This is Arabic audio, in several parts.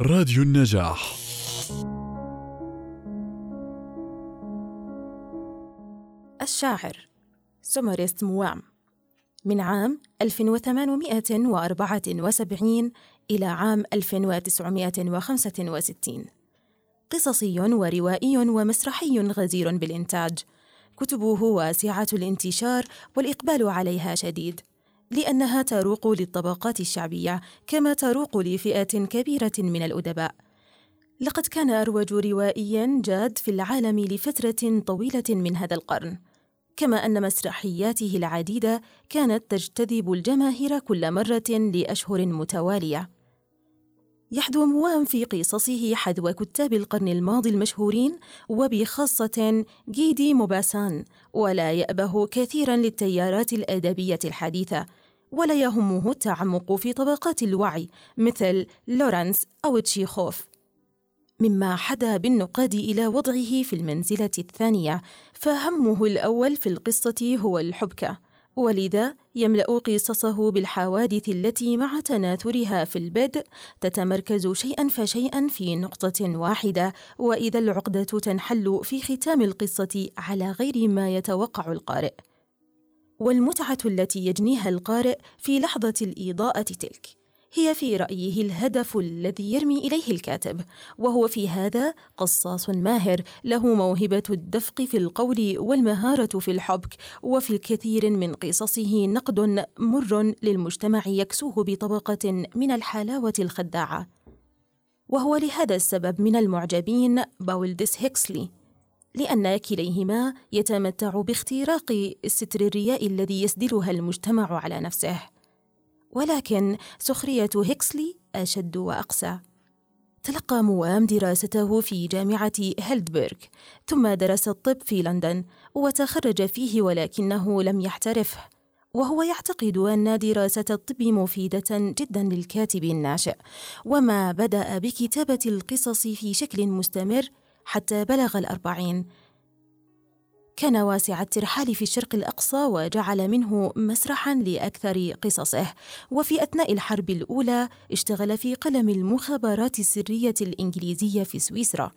راديو النجاح. الشاعر سومريست موام. من عام 1874 إلى عام 1965 قصصي وروائي ومسرحي غزير بالإنتاج. كتبه واسعة الانتشار والإقبال عليها شديد. لأنها تروق للطبقات الشعبية كما تروق لفئة كبيرة من الأدباء. لقد كان أروج روائي جاد في العالم لفترة طويلة من هذا القرن كما أن مسرحياته العديدة كانت تجتذب الجماهير كل مرة لأشهر متوالية. يحذو موام في قصصه حذو كتاب القرن الماضي المشهورين وبخاصة جيدي موباسان ولا يأبه كثيرا للتيارات الأدبية الحديثة ولا يهمه التعمق في طبقات الوعي مثل لورانس أو تشيخوف. مما حدا بالنقاد إلى وضعه في المنزلة الثانية فهمه الأول في القصة هو الحبكة. ولذا يملأ قصصه بالحوادث التي مع تناثرها في البدء تتمركز شيئا فشيئا في نقطة واحدة وإذا العقدة تنحل في ختام القصة على غير ما يتوقع القارئ. والمتعة التي يجنيها القارئ في لحظة الإضاءة تلك. هي في رأيه الهدف الذي يرمي إليه الكاتب وهو في هذا قصاص ماهر له موهبة الدفق في القول والمهارة في الحبك وفي الكثير من قصصه نقد مر للمجتمع يكسوه بطبقة من الحلاوة الخداعة. وهو لهذا السبب من المعجبين باولدس هيكسلي لأن كليهما يتمتع باختراق ستر الرياء الذي يسدلها المجتمع على نفسه. ولكن سخرية هيكسلي أشد وأقسى. تلقى موام دراسته في جامعة هيلدبرغ ثم درس الطب في لندن وتخرج فيه ولكنه لم يحترفه وهو يعتقد أن دراسة الطب مفيدة جدا للكاتب الناشئ وما بدأ بكتابة القصص في شكل مستمر حتى بلغ الأربعين. كان واسع الترحال في الشرق الأقصى وجعل منه مسرحا لأكثر قصصه. وفي أثناء الحرب الأولى اشتغل في قلم المخابرات السرية الإنجليزية في سويسرا.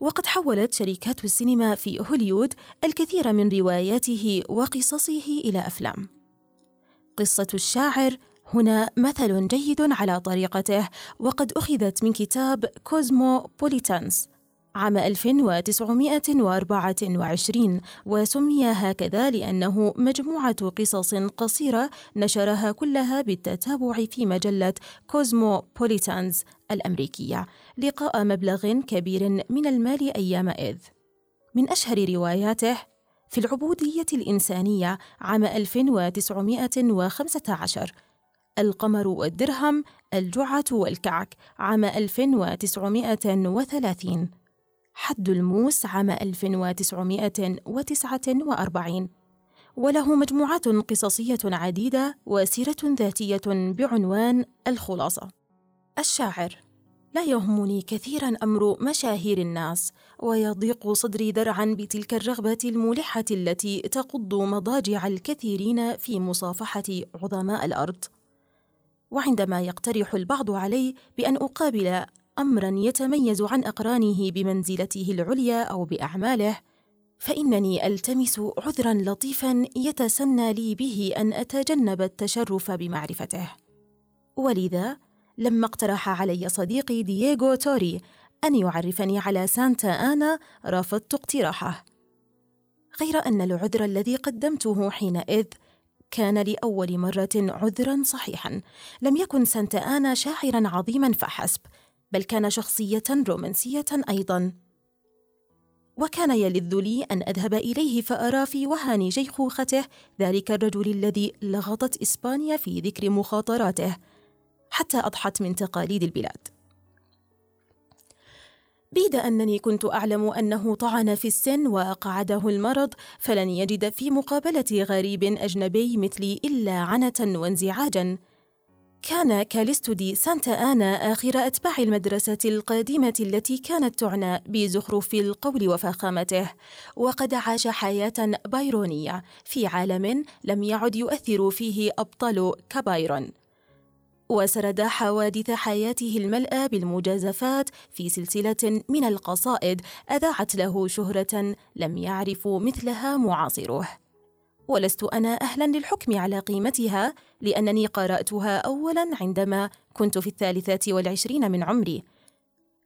وقد حولت شركات السينما في هوليوود الكثير من رواياته وقصصه إلى أفلام. قصة الشاعر هنا مثل جيد على طريقته وقد أخذت من كتاب Cosmopolitans عام 1924 وسمي هكذا لأنه مجموعة قصص قصيرة نشرها كلها بالتتابع في مجلة كوزموبوليتان الأمريكية. لقاء مبلغ كبير من المال أيامئذ من أشهر رواياته في العبودية الإنسانية عام 1915 القمر والدرهم الجعة والكعك عام 1930 حد الموس عام 1949 وله مجموعات قصصية عديدة وسيرة ذاتية بعنوان الخلاصة. الشاعر لا يهمني كثيرا أمر مشاهير الناس ويضيق صدري ذرعا بتلك الرغبة الملحة التي تقض مضاجع الكثيرين في مصافحة عظماء الأرض. وعندما يقترح البعض علي بأن أقابل امرا يتميز عن أقرانه بمنزلته العليا أو بأعماله فإنني ألتمس عذرا لطيفا يتسنى لي به أن أتجنب التشرف بمعرفته. ولذا لما اقترح علي صديقي دييغو توري أن يعرفني على سانتا آنا رفضت اقتراحه. غير أن العذر الذي قدمته حينئذ كان لأول مرة عذرا صحيحا لم يكن سانتا آنا شاعرا عظيما فحسب بل كان شخصية رومانسية أيضا. وكان يلذ لي أن أذهب إليه فأرى في وهن شيخوخته ذلك الرجل الذي لغطت إسبانيا في ذكر مخاطراته حتى أضحت من تقاليد البلاد. بيد أنني كنت أعلم أنه طعن في السن وأقعده المرض فلن يجد في مقابلة غريب أجنبي مثلي إلا عنتا وانزعاجا. كان كاليستو دي سانتا آنا آخر أتباع المدرسة القديمة التي كانت تعنى بزخرف القول وفخامته، وقد عاش حياة بايرونية في عالم لم يعد يؤثر فيه أبطال كبايرون. وسرد حوادث حياته الملأى بالمجازفات في سلسلة من القصائد أذاعت له شهرة لم يعرفوا مثلها معاصروه ولست أنا أهلا للحكم على قيمتها لأنني قرأتها أولا عندما كنت في الثالثة والعشرين من عمري.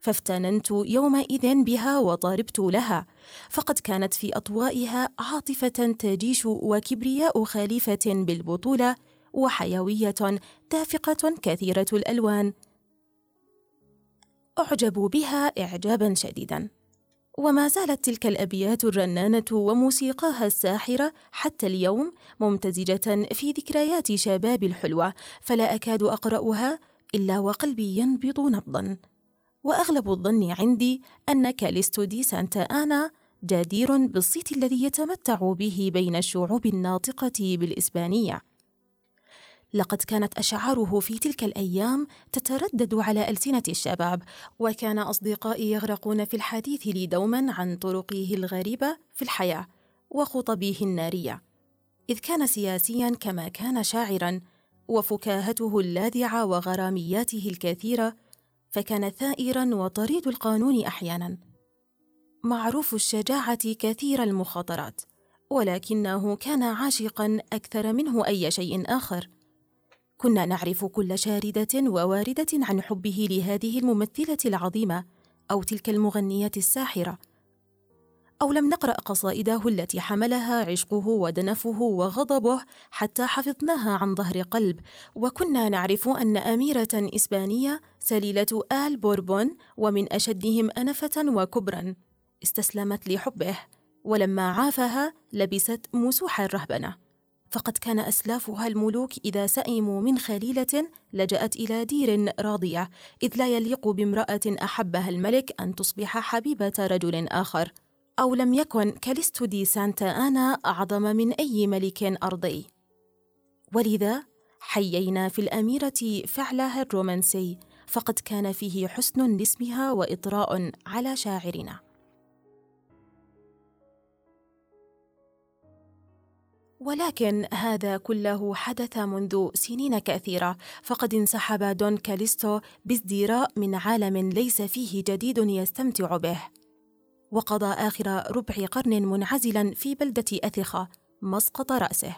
فافتننت يومئذ بها وطاربت لها. فقد كانت في أطوائها عاطفة تجيش وكبرياء خليفة بالبطولة وحيوية دافقة كثيرة الألوان. أعجب بها اعجابا شديدا. وما زالت تلك الأبيات الرنانة وموسيقاها الساحرة حتى اليوم ممتزجة في ذكريات شبابي الحلوة فلا أكاد أقرأها إلا وقلبي ينبض نبضا وأغلب الظن عندي أن كاليستو دي سانتا آنا جدير بالصيت الذي يتمتع به بين الشعوب الناطقة بالإسبانية. لقد كانت أشعاره في تلك الأيام تتردد على ألسنة الشباب وكان أصدقائي يغرقون في الحديث لي دوما عن طرقه الغريبة في الحياة وخطبه النارية. إذ كان سياسيا كما كان شاعرا وفكاهته اللاذعه وغرامياته الكثيرة فكان ثائرا وطريد القانون أحيانا. معروف الشجاعة كثير المخاطرات ولكنه كان عاشقا أكثر منه أي شيء آخر. كنا نعرف كل شاردة وواردة عن حبه لهذه الممثلة العظيمة أو تلك المغنية الساحرة. أو لم نقرأ قصائده التي حملها عشقه ودنفه وغضبه حتى حفظناها عن ظهر قلب. وكنا نعرف أن أميرة إسبانية سليلة آل بوربون ومن أشدهم أنفة وكبرا استسلمت لحبه ولما عافها لبست مسوح الرهبنه فقد كان اسلافها الملوك إذا سئموا من خليلة لجأت إلى دير راضية إذ لا يليق بامرأة أحبها الملك أن تصبح حبيبة رجل آخر. أو لم يكن كاليستو دي سانتا آنا أعظم من أي ملك أرضي. ولذا حبذنا في الأميرة فعلها الرومانسي فقد كان فيه حسن لاسمها وإطراء على شاعرنا. ولكن هذا كله حدث منذ سنين كثيرة. فقد انسحب دون كاليستو بازدراء من عالم ليس فيه جديد يستمتع به. وقضى آخر ربع قرن منعزلا في بلدة أثخة مسقط رأسه.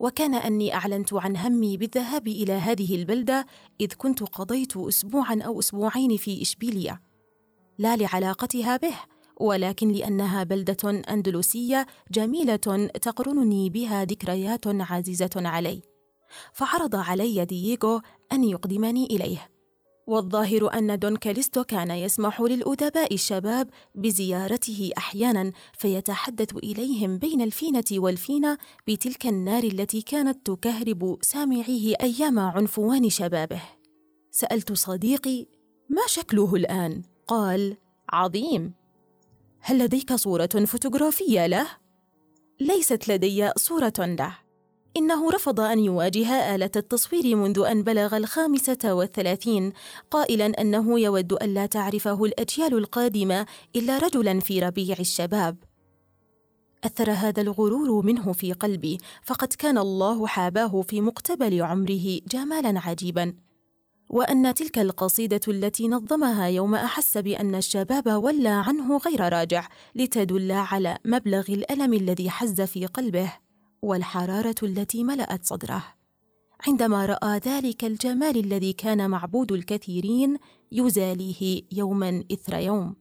وكان أني أعلنت عن همي بالذهاب إلى هذه البلدة إذ كنت قضيت أسبوعا أو أسبوعين في إشبيلية. لا لعلاقتها به. ولكن لأنها بلدة أندلسية جميلة تقرنني بها ذكريات عزيزة علي. فعرض علي دييغو أن يقدمني إليه. والظاهر أن دون كاليستو كان يسمح للأدباء الشباب بزيارته أحيانا فيتحدث إليهم بين الفينة والفينة بتلك النار التي كانت تكهرب سامعيه أيام عنفوان شبابه. سألت صديقي ما شكله الآن؟ قال عظيم. هل لديك صورة فوتوغرافية له؟ ليست لدي صورة له. إنه رفض أن يواجه آلة التصوير منذ أن بلغ الخامسة والثلاثين قائلا أنه يود ألا تعرفه الأجيال القادمة إلا رجلا في ربيع الشباب. أثر هذا الغرور منه في قلبي فقد كان الله حاباه في مقتبل عمره جمالا عجيبا. وأن تلك القصيدة التي نظمها يوم أحس بأن الشباب ولى عنه غير راجع لتدل على مبلغ الألم الذي حز في قلبه والحرارة التي ملأت صدره. عندما رأى ذلك الجمال الذي كان معبود الكثيرين يزاليه يوما إثر يوم.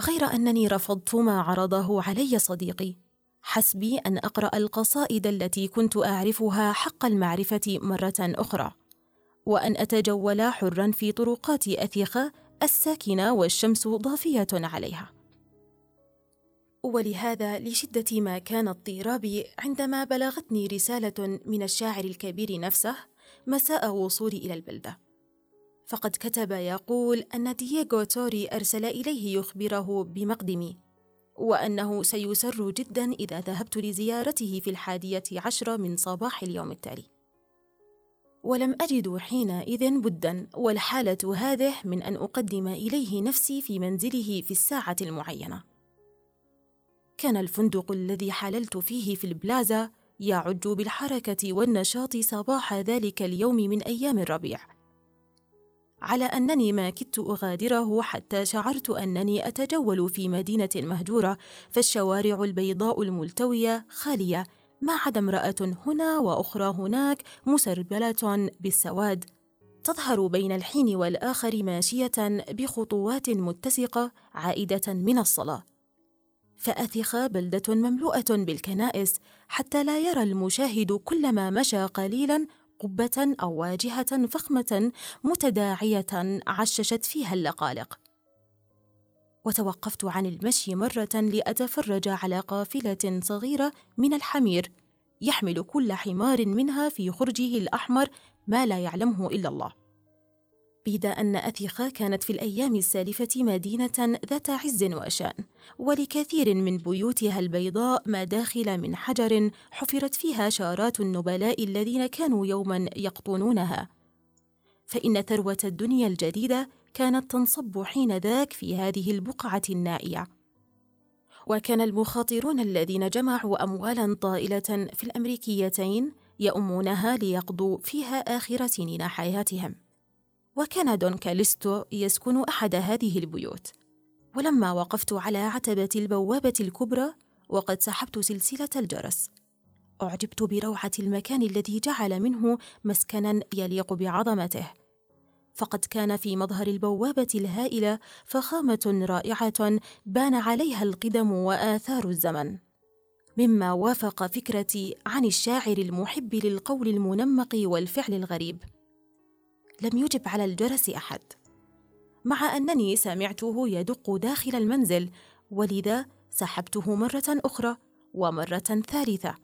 غير أنني رفضت ما عرضه علي صديقي. حسبي أن أقرأ القصائد التي كنت أعرفها حق المعرفة مرة أخرى وأن أتجول حرا في طرقات اثيخه الساكنة والشمس ضافية عليها. ولهذا لشدة ما كان اضطرابي عندما بلغتني رسالة من الشاعر الكبير نفسه مساء وصولي إلى البلدة. فقد كتب يقول أن دييغو توري أرسل إليه يخبره بمقدمي وأنه سيسر جدا إذا ذهبت لزيارته في الحادية عشرة من صباح اليوم التالي. ولم أجد حينئذ بدا والحالة هذه من أن أقدم إليه نفسي في منزله في الساعة المعينة. كان الفندق الذي حللت فيه في البلازا يعج بالحركة والنشاط صباح ذلك اليوم من أيام الربيع. على أنني ما كدت أغادره حتى شعرت أنني أتجول في مدينة مهجورة فالشوارع البيضاء الملتوية خالية ما عدا امرأة هنا وأخرى هناك مسربلة بالسواد. تظهر بين الحين والآخر ماشية بخطوات متسقة عائدة من الصلاة. فأثخ بلدة مملوءة بالكنائس حتى لا يرى المشاهد كلما مشى قليلا قبة أو واجهة فخمة متداعية عششت فيها اللقالق. وتوقفت عن المشي مرة لأتفرج على قافلة صغيرة من الحمير يحمل كل حمار منها في خرجه الأحمر ما لا يعلمه إلا الله. بيد أن أثيخا كانت في الأيام السالفة مدينة ذات عز وشأن ولكثير من بيوتها البيضاء مداخل من حجر حفرت فيها شارات النبلاء الذين كانوا يوما يقطنونها. فإن ثروة الدنيا الجديدة كانت تنصب حين ذاك في هذه البقعة النائية. وكان المخاطرون الذين جمعوا أموالا طائلة في الأمريكيتين يؤمونها ليقضوا فيها آخر سنين حياتهم. وكان دون كاليستو يسكن أحد هذه البيوت. ولما وقفت على عتبة البوابة الكبرى وقد سحبت سلسلة الجرس. أعجبت بروعة المكان الذي جعل منه مسكنا يليق بعظمته. فقد كان في مظهر البوابة الهائلة فخامة رائعة بان عليها القدم وآثار الزمن. مما وافق فكرتي عن الشاعر المحب للقول المنمق والفعل الغريب. لم يجب على الجرس أحد. مع أنني سمعته يدق داخل المنزل ولذا سحبته مرة أخرى ومرة ثالثة.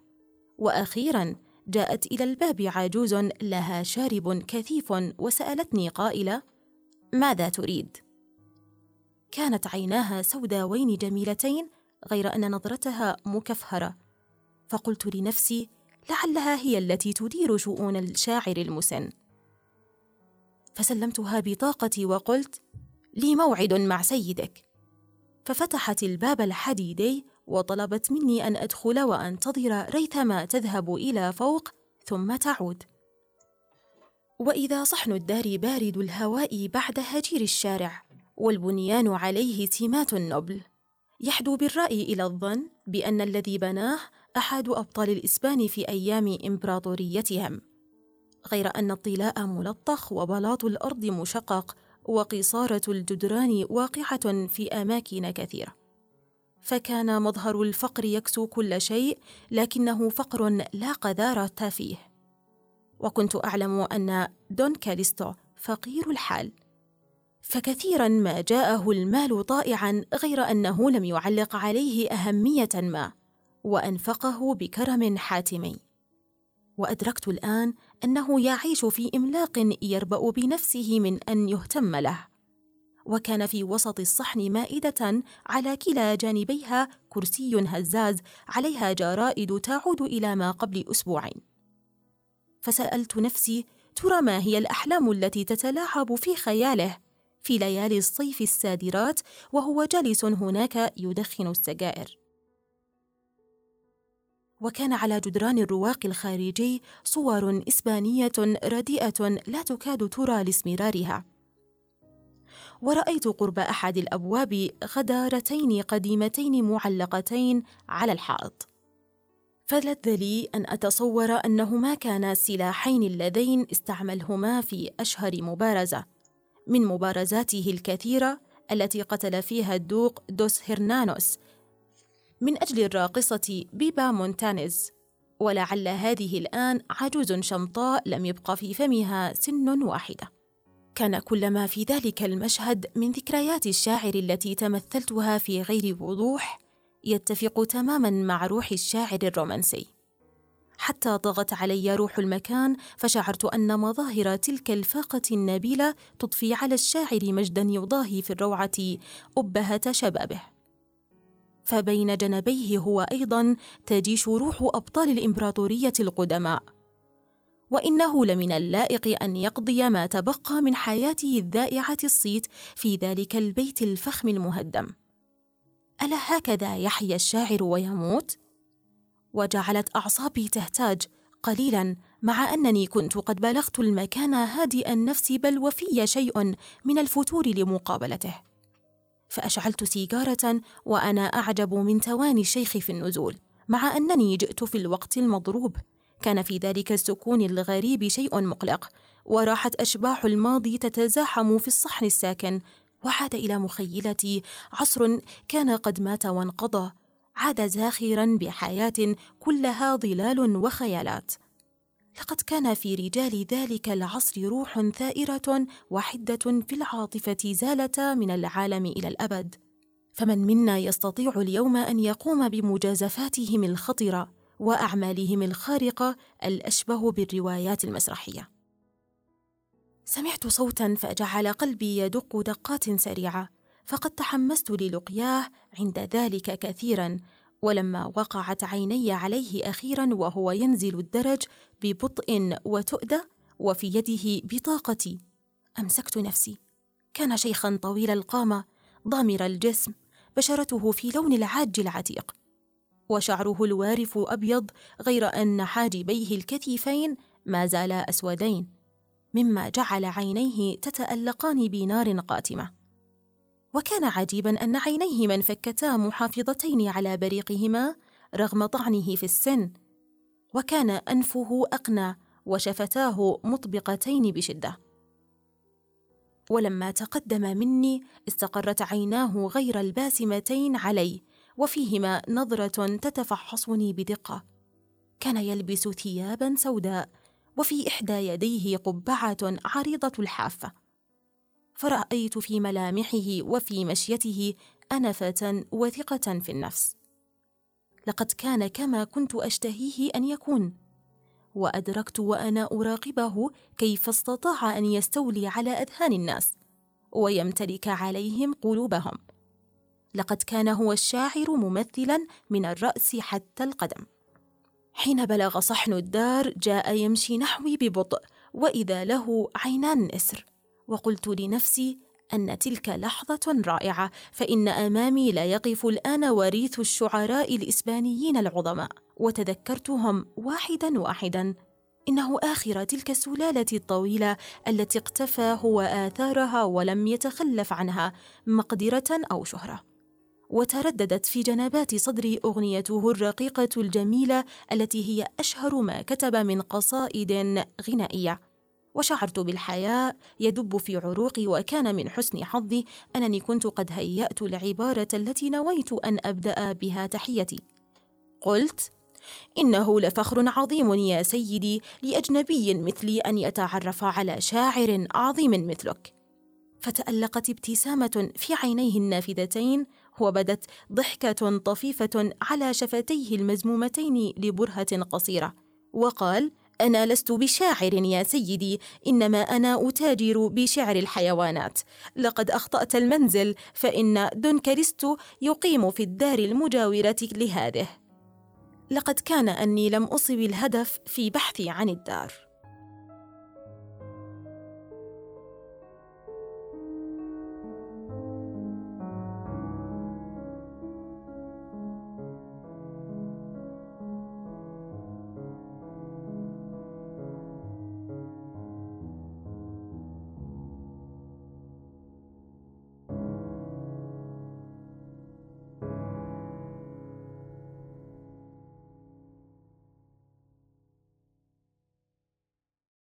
وأخيرا جاءت إلى الباب عجوز لها شارب كثيف وسألتني قائلة ماذا تريد؟ كانت عيناها سوداوين جميلتين غير أن نظرتها مكفهرة. فقلت لنفسي لعلها هي التي تدير شؤون الشاعر المسن. فسلمتها بطاقتي وقلت لي موعد مع سيدك. ففتحت الباب الحديدي وطلبت مني أن أدخل وأنتظر ريثما تذهب إلى فوق ثم تعود. وإذا صحن الدار بارد الهواء بعد هجير الشارع والبنيان عليه سمات النبل يحدو بالرأي إلى الظن بأن الذي بناه أحد أبطال الإسبان في أيام إمبراطوريتهم. غير أن الطلاء ملطخ وبلاط الأرض مشقق وقصارة الجدران واقعة في أماكن كثيرة. فكان مظهر الفقر يكسو كل شيء لكنه فقر لا قذارة فيه. وكنت أعلم أن دون كاليستو فقير الحال. فكثيرا ما جاءه المال طائعا غير أنه لم يعلق عليه أهمية ما وأنفقه بكرم حاتمي. وأدركت الآن أنه يعيش في إملاق يربأ بنفسه من أن يهتم له. وكان في وسط الصحن مائدة على كلا جانبيها كرسي هزاز عليها جرائد تعود إلى ما قبل أسبوعين. فسألت نفسي ترى ما هي الأحلام التي تتلاعب في خياله؟ في ليالي الصيف السادرات وهو جالس هناك يدخن السجائر. وكان على جدران الرواق الخارجي صور إسبانية رديئة لا تكاد ترى لاسمرارها ورأيت قرب أحد الأبواب غدارتين قديمتين معلقتين على الحائط. فلذ لي أن أتصور أنهما كانا السلاحين اللذين استعملهما في أشهر مبارزة من مبارزاته الكثيرة التي قتل فيها الدوق دوس هرنانوس من أجل الراقصة بيبا مونتانيز. ولعل هذه الآن عجوز شمطاء لم يبق في فمها سن واحدة. كان كل ما في ذلك المشهد من ذكريات الشاعر التي تمثلتها في غير وضوح يتفق تماما مع روح الشاعر الرومانسي. حتى طغت علي روح المكان فشعرت أن مظاهر تلك الفاقة النبيلة تضفي على الشاعر مجدا يضاهي في الروعة أبهة شبابه. فبين جنبيه هو أيضا تجيش روح أبطال الإمبراطورية القدماء. وإنه لمن اللائق أن يقضي ما تبقى من حياته الذائعة الصيت في ذلك البيت الفخم المهدم. ألا هكذا يحيا الشاعر ويموت؟ وجعلت أعصابي تهتاج قليلا مع أنني كنت قد بلغت المكان هادئ النفس بل وفي شيء من الفتور لمقابلته. فأشعلت سيجارة وأنا أعجب من تواني الشيخ في النزول مع أنني جئت في الوقت المضروب. كان في ذلك السكون الغريب شيء مقلق وراحت أشباح الماضي تتزاحم في الصحن الساكن وعاد إلى مخيلتي عصر كان قد مات وانقضى عاد زاخرا بحياة كلها ظلال وخيالات. لقد كان في رجال ذلك العصر روح ثائرة وحدة في العاطفة زالتا من العالم إلى الأبد. فمن منا يستطيع اليوم أن يقوم بمجازفاتهم الخطرة وأعمالهم الخارقة الأشبه بالروايات المسرحية. سمعت صوتا فجعل قلبي يدق دقات سريعة فقد تحمست للقياه عند ذلك كثيرا ولما وقعت عيني عليه أخيرا وهو ينزل الدرج ببطء وتؤدى وفي يده بطاقتي. أمسكت نفسي. كان شيخا طويل القامة ضامر الجسم بشرته في لون العاج العتيق. وشعره الوارف أبيض غير أن حاجبيه الكثيفين ما زالا أسودين مما جعل عينيه تتألقان بنار قاتمة. وكان عجيبا أن عينيه ما انفكتا محافظتين على بريقهما رغم طعنه في السن وكان أنفه اقنى وشفتاه مطبقتين بشدة. ولما تقدم مني استقرت عيناه غير الباسمتين علي وفيهما نظرة تتفحصني بدقة. كان يلبس ثيابا سوداء وفي إحدى يديه قبعة عريضة الحافة. فرأيت في ملامحه وفي مشيته أنفة وثقة في النفس. لقد كان كما كنت أشتهيه أن يكون وأدركت وأنا أراقبه كيف استطاع أن يستولي على أذهان الناس ويمتلك عليهم قلوبهم. لقد كان هو الشاعر ممثلا من الرأس حتى القدم. حين بلغ صحن الدار جاء يمشي نحوي ببطء وإذا له عينان نسر وقلت لنفسي أن تلك لحظة رائعة فإن أمامي لا يقف الآن وريث الشعراء الإسبانيين العظماء. وتذكرتهم واحدا واحدا. إنه آخر تلك السلالة الطويلة التي اقتفى هو آثارها ولم يتخلف عنها مقدرة أو شهرة. وترددت في جنبات صدري أغنيته الرقيقة الجميلة التي هي أشهر ما كتب من قصائد غنائية. وشعرت بالحياء يدب في عروقي وكان من حسن حظي أنني كنت قد هيأت العبارة التي نويت أن أبدأ بها تحيتي. قلت إنه لفخر عظيم يا سيدي لأجنبي مثلي أن يتعرف على شاعر عظيم مثلك. فتألقت ابتسامة في عينيه النافذتين وبدت ضحكة طفيفة على شفتيه المزمومتين لبرهة قصيرة. وقال أنا لست بشاعر يا سيدي إنما أنا أتاجر بشعر الحيوانات. لقد أخطأت المنزل فإن دون كاريستو يقيم في الدار المجاورة لهذه. لقد كان أني لم أصب الهدف في بحثي عن الدار.